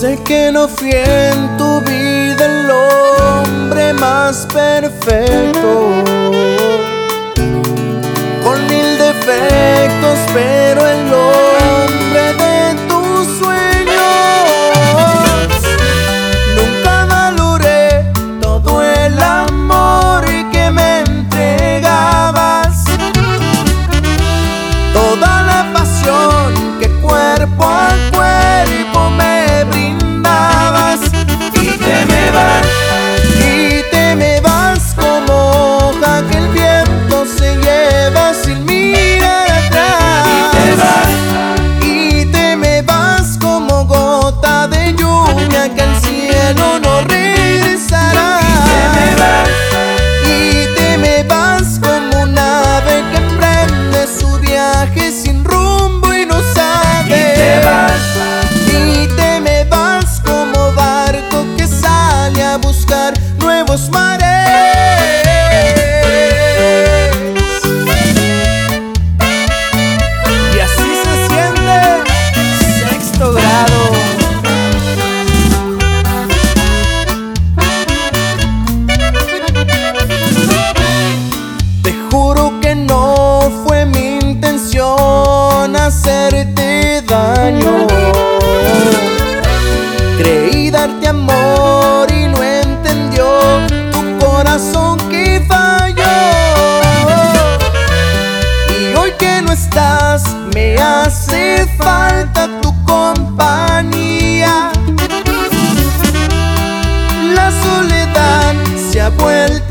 Sé que no fui en tu vida el hombre más perfecto. corazón que falló. Y hoy que no estás, me hace falta tu compañía. La soledad se ha vuelto